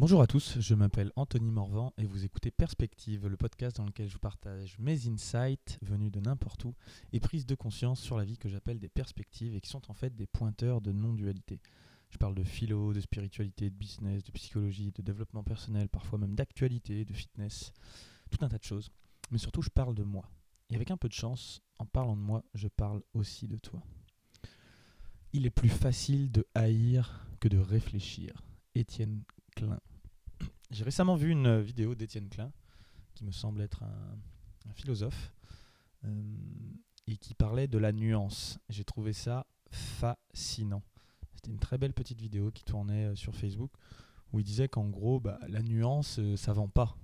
Bonjour à tous, je m'appelle Anthony Morvan et vous écoutez Perspective, le podcast dans lequel je vous partage mes insights venus de n'importe où et prises de conscience sur la vie que j'appelle des perspectives et qui sont en fait des pointeurs de non-dualité. Je parle de philo, de spiritualité, de business, de psychologie, de développement personnel, parfois même d'actualité, de fitness, tout un tas de choses. Mais surtout, je parle de moi. Et avec un peu de chance, en parlant de moi, je parle aussi de toi. Il est plus facile de haïr que de réfléchir. Étienne Klein. J'ai récemment vu une vidéo d'Étienne Klein, qui me semble être un, philosophe, euh, et qui parlait de la nuance. J'ai trouvé ça fascinant. C'était une très belle petite vidéo qui tournait euh, sur Facebook, où il disait qu'en gros, bah, la nuance, ça euh, ça vend pas.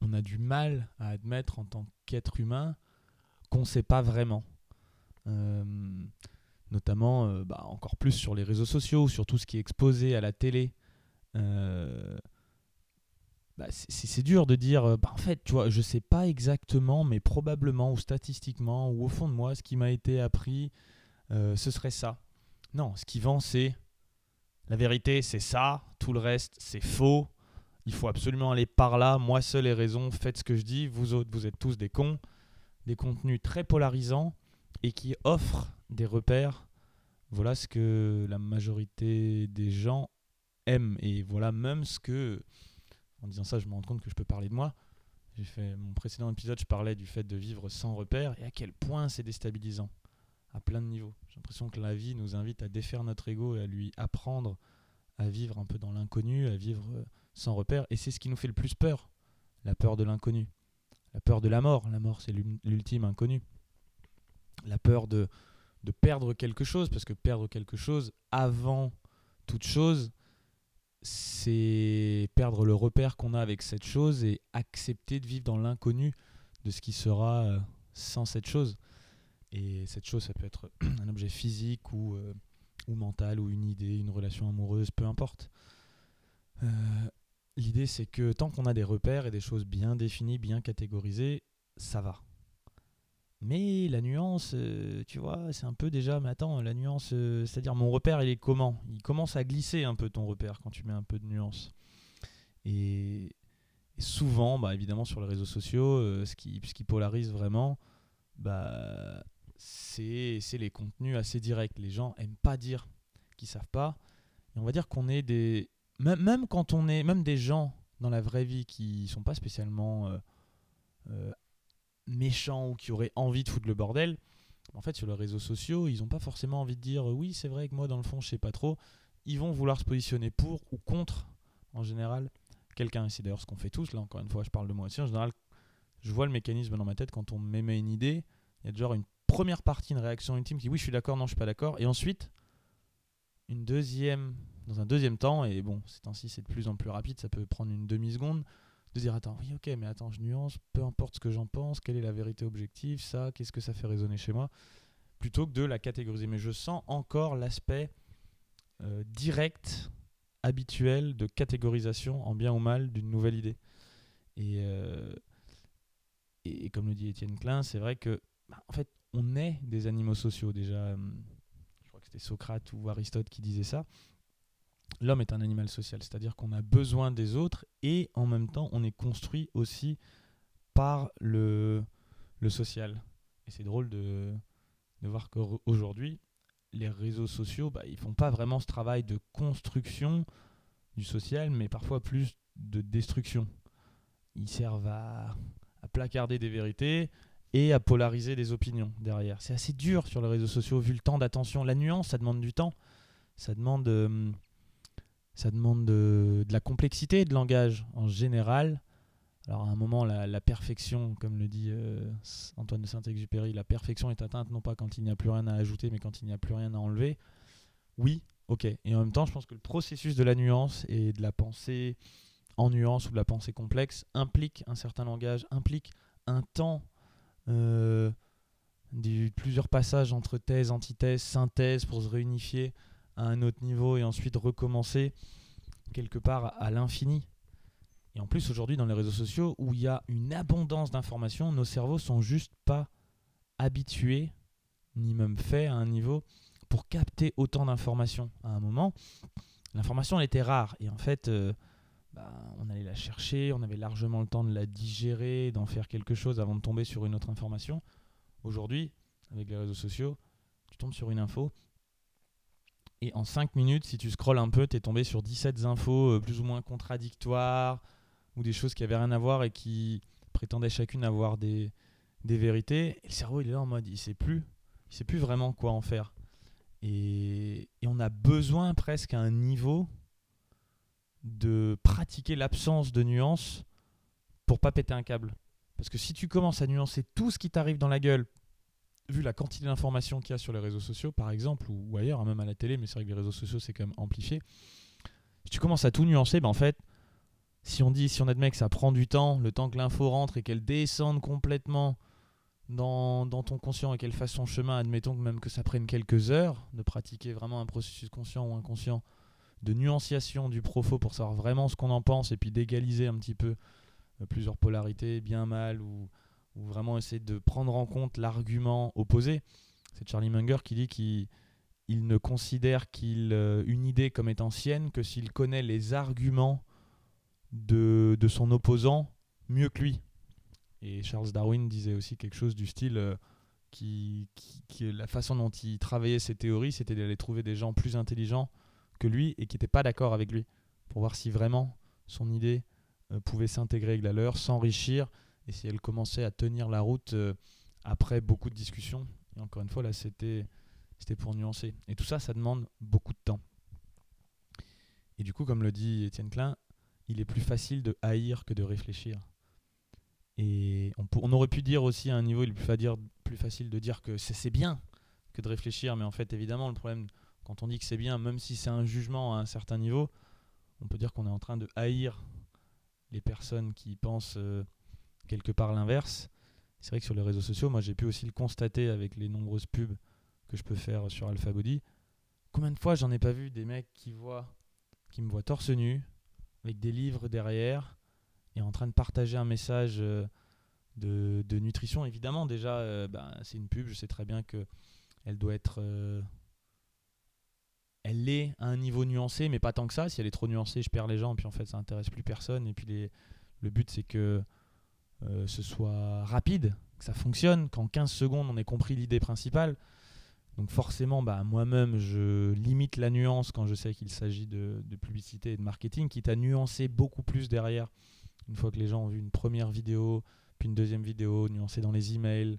On a du mal à admettre en tant qu'être humain qu'on ne sait pas vraiment. notamment, bah, encore plus sur les réseaux sociaux, sur tout ce qui est exposé à la télé. Bah, c'est dur de dire, euh, bah, en fait, tu vois, je sais pas exactement, mais probablement, ou statistiquement, ou au fond de moi, ce qui m'a été appris, euh, ce serait ça. Non, ce qui vend, c'est la vérité, c'est ça, tout le reste, c'est faux. Il faut absolument aller par là, moi seul ai raison, faites ce que je dis, vous autres, vous êtes tous des cons. Des contenus très polarisants et qui offrent des repères. Voilà ce que la majorité des gens aiment. Et voilà même ce que en disant ça, je me rends compte que je peux parler de moi. J'ai fait mon précédent épisode, je parlais du fait de vivre sans repère et à quel point c'est déstabilisant à plein de niveaux. J'ai l'impression que la vie nous invite à défaire notre ego et à lui apprendre à vivre un peu dans l'inconnu, à vivre euh, sans repère. Et c'est ce qui nous fait le plus peur, la peur de l'inconnu. La peur de la mort. La mort, c'est l'ultime inconnu. La peur de, de perdre quelque chose, parce que perdre quelque chose avant toute chose, c'est perdre le repère qu'on a avec cette chose et accepter de vivre dans l'inconnu de ce qui sera euh, sans cette chose. Et cette chose, ça peut être un objet physique ou, euh, ou mental, ou une idée, une relation amoureuse, peu importe. Euh, l'idée, c'est que tant qu'on a des repères et des choses bien définies, bien catégorisées, ça va. Mais la nuance, euh, tu vois, c'est un peu déjà, mais attends, la nuance, euh, c'est-à-dire mon repère, il est comment? Il commence à glisser un peu ton repère quand tu mets un peu de nuance. Et, souvent, bah, évidemment, sur les réseaux sociaux, euh, ce, qui, ce qui polarise vraiment, bah, c'est les contenus assez directs. Les gens aiment pas dire qu'ils savent pas. Et on va dire qu'on est des. Même, même, quand on est. Même des gens dans la vraie vie qui sont pas spécialement méchants ou qui auraient envie de foutre le bordel, en fait, sur les réseaux sociaux, ils n'ont pas forcément envie de dire oui, c'est vrai que moi, dans le fond, je sais pas trop. Ils vont vouloir se positionner pour ou contre, en général, quelqu'un. C'est d'ailleurs ce qu'on fait tous. Là, encore une fois, je parle de moi aussi. En général, je vois le mécanisme dans ma tête quand on m'émet une idée. Il y a genre une première partie, une réaction ultime qui dit oui, je suis d'accord, non, je suis pas d'accord. Et ensuite, une deuxième, dans un deuxième temps, et bon, c'est ainsi, c'est de plus en plus rapide, ça peut prendre une demi-seconde de dire attends, oui, ok, mais attends, je nuance, peu importe ce que j'en pense, quelle est la vérité objective, ça, qu'est-ce que ça fait résonner chez moi, plutôt que de la catégoriser. Mais je sens encore l'aspect euh, direct, habituel de catégorisation en bien ou mal d'une nouvelle idée. Et, euh, et, comme le dit Étienne Klein, c'est vrai que, bah, en fait, on est des animaux sociaux déjà. Hum, je crois que c'était Socrate ou Aristote qui disait ça l'homme est un animal social, c'est-à-dire qu'on a besoin des autres et en même temps on est construit aussi par le, le social. Et c'est drôle de, de voir qu'aujourd'hui, les réseaux sociaux, bah, ils font pas vraiment ce travail de construction du social, mais parfois plus de destruction. Ils servent à, à placarder des vérités et à polariser des opinions derrière. C'est assez dur sur les réseaux sociaux vu le temps d'attention. La nuance, ça demande du temps. Ça demande... Euh, ça demande de, la complexité de langage en général. Alors à un moment, la, perfection, comme le dit euh, Antoine de Saint-Exupéry, la perfection est atteinte non pas quand il n'y a plus rien à ajouter, mais quand il n'y a plus rien à enlever. Oui, ok. Et en même temps, je pense que le processus de la nuance et de la pensée en nuance ou de la pensée complexe implique un certain langage, implique un temps, euh, plusieurs passages entre thèse, antithèse, synthèse pour se réunifier à un autre niveau et ensuite recommencer quelque part à l'infini. Et en plus, aujourd'hui, dans les réseaux sociaux, où il y a une abondance d'informations, nos cerveaux sont juste pas habitués, ni même faits à un niveau, pour capter autant d'informations. À un moment, l'information elle était rare. Et en fait, euh, bah, on allait la chercher, on avait largement le temps de la digérer, d'en faire quelque chose avant de tomber sur une autre information. Aujourd'hui, avec les réseaux sociaux, tu tombes sur une info. Et en 5 minutes, si tu scrolles un peu, tu es tombé sur 17 infos euh, plus ou moins contradictoires ou des choses qui avaient rien à voir et qui prétendaient chacune avoir des, vérités. Et le cerveau, il est là en mode, il sait plus, il sait plus vraiment quoi en faire. Et, et on a besoin presque à un niveau de pratiquer l'absence de nuances pour pas péter un câble. Parce que si tu commences à nuancer tout ce qui t'arrive dans la gueule, vu la quantité d'informations qu'il y a sur les réseaux sociaux, par exemple, ou, ailleurs, hein, même à la télé, mais c'est vrai que les réseaux sociaux, c'est quand même amplifié. Si tu commences à tout nuancer, ben en fait, si on dit, si on admet que ça prend du temps, le temps que l'info rentre et qu'elle descende complètement dans, dans ton conscient et qu'elle fasse son chemin, admettons même que ça prenne quelques heures de pratiquer vraiment un processus conscient ou inconscient de nuanciation du profo pour savoir vraiment ce qu'on en pense et puis d'égaliser un petit peu euh, plusieurs polarités, bien mal, ou, ou, vraiment essayer de prendre en compte l'argument opposé. C'est Charlie Munger qui dit qu'il il ne considère qu'il euh, une idée comme étant sienne que s'il connaît les arguments de, de, son opposant mieux que lui. Et Charles Darwin disait aussi quelque chose du style euh, qui, qui, la façon dont il travaillait ses théories, c'était d'aller trouver des gens plus intelligents que lui et qui n'étaient pas d'accord avec lui pour voir si vraiment son idée euh, pouvait s'intégrer avec la leur, s'enrichir et si elle commençait à tenir la route euh, après beaucoup de discussions. Et encore une fois, là, c'était pour nuancer. Et tout ça, ça demande beaucoup de temps. Et du coup, comme le dit Étienne Klein, il est plus facile de haïr que de réfléchir. Et on, aurait pu dire aussi à un niveau, il est plus, plus facile de dire que c'est bien que de réfléchir, mais en fait, évidemment, le problème quand on dit que c'est bien, même si c'est un jugement à un certain niveau, on peut dire qu'on est en train de haïr les personnes qui pensent euh, quelque part l'inverse. C'est vrai que sur les réseaux sociaux, moi j'ai pu aussi le constater avec les nombreuses pubs que je peux faire sur Alpha Body. Combien de fois j'en ai pas vu des mecs qui voient, qui me voient torse nu, avec des livres derrière, et en train de partager un message euh, de, nutrition? Évidemment, déjà, euh, bah, c'est une pub, je sais très bien que elle doit être elle est à un niveau nuancé, mais pas tant que ça. Si elle est trop nuancée, je perds les gens, et puis en fait, ça intéresse plus personne. Et puis les, le but, c'est que euh, ce soit rapide, que ça fonctionne, qu'en 15 secondes, on ait compris l'idée principale. Donc forcément, bah, moi-même, je limite la nuance quand je sais qu'il s'agit de, publicité et de marketing, quitte à nuancer beaucoup plus derrière, une fois que les gens ont vu une première vidéo, puis une deuxième vidéo, nuancer dans les emails,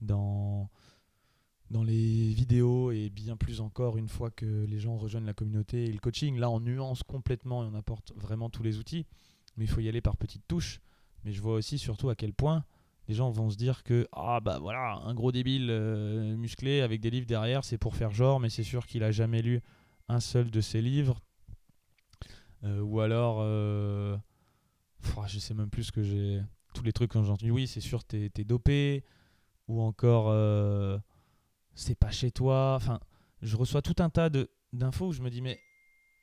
dans dans les vidéos et bien plus encore une fois que les gens rejoignent la communauté et le coaching. Là, on nuance complètement et on apporte vraiment tous les outils, mais il faut y aller par petites touches. Mais je vois aussi surtout à quel point les gens vont se dire que ah bah voilà un gros débile euh, musclé avec des livres derrière, c'est pour faire genre, mais c'est sûr qu'il a jamais lu un seul de ses livres. Euh, ou alors, euh, je sais même plus ce que j'ai. Tous les trucs quand j'ai oui, c'est sûr, t'es es dopé. Ou encore, c'est pas chez toi. Enfin, je reçois tout un tas d'infos où je me dis, mais,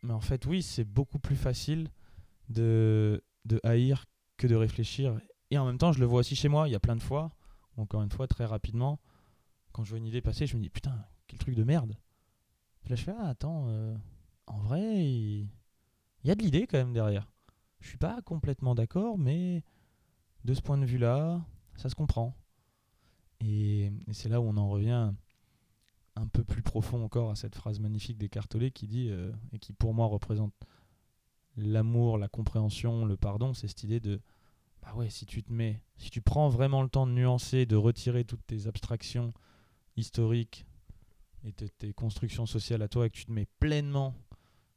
mais en fait, oui, c'est beaucoup plus facile de, de haïr que de réfléchir. Et en même temps, je le vois aussi chez moi. Il y a plein de fois, encore une fois, très rapidement, quand je vois une idée passer, je me dis, putain, quel truc de merde. Là, je fais, ah, attends, euh, en vrai, il y a de l'idée quand même derrière. Je suis pas complètement d'accord, mais de ce point de vue-là, ça se comprend. Et, et c'est là où on en revient un peu plus profond encore à cette phrase magnifique des Cartolets qui dit, euh, et qui pour moi représente l'amour, la compréhension, le pardon, c'est cette idée de, bah ouais, si tu te mets, si tu prends vraiment le temps de nuancer, de retirer toutes tes abstractions historiques et tes constructions sociales à toi, et que tu te mets pleinement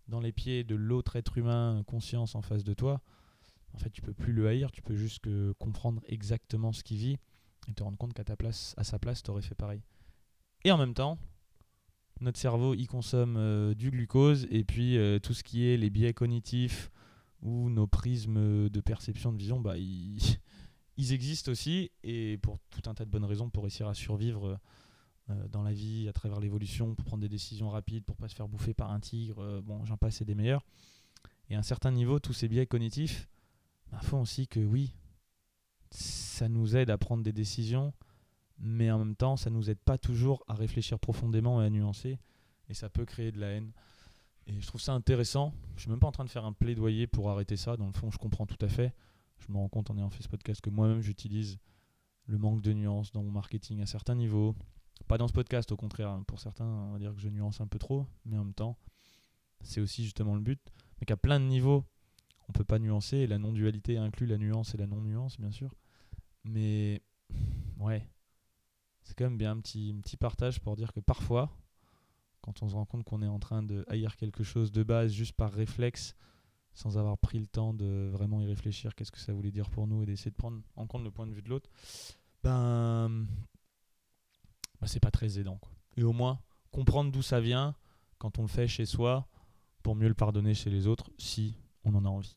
dans les pieds de l'autre être humain, conscience en face de toi, en fait, tu peux plus le haïr, tu peux juste que comprendre exactement ce qu'il vit et te rendre compte qu'à ta place, à sa place, tu aurais fait pareil. Et en même temps, notre cerveau y consomme euh, du glucose et puis euh, tout ce qui est les biais cognitifs ou nos prismes de perception de vision, bah, ils, existent aussi et pour tout un tas de bonnes raisons pour réussir à survivre euh, dans la vie, à travers l'évolution, pour prendre des décisions rapides, pour pas se faire bouffer par un tigre, bon, j'en passe, c'est des meilleurs. Et à un certain niveau, tous ces biais cognitifs bah, font aussi que oui, ça nous aide à prendre des décisions mais en même temps, ça nous aide pas toujours à réfléchir profondément et à nuancer, et ça peut créer de la haine. Et je trouve ça intéressant. Je suis même pas en train de faire un plaidoyer pour arrêter ça. Dans le fond, je comprends tout à fait. Je me rends compte en ayant fait ce podcast que moi-même, j'utilise le manque de nuances dans mon marketing à certains niveaux. Pas dans ce podcast, au contraire. Pour certains, on va dire que je nuance un peu trop. Mais en même temps, c'est aussi justement le but. Mais qu'à plein de niveaux, on peut pas nuancer. Et la non-dualité inclut la nuance et la non-nuance, bien sûr. Mais ouais, c'est quand même bien un petit, petit partage pour dire que parfois, quand on se rend compte qu'on est en train de haïr quelque chose de base juste par réflexe, sans avoir pris le temps de vraiment y réfléchir, qu'est-ce que ça voulait dire pour nous et d'essayer de prendre en compte le point de vue de l'autre, ben, ben c'est pas très aidant. Quoi. Et au moins, comprendre d'où ça vient quand on le fait chez soi pour mieux le pardonner chez les autres si on en a envie.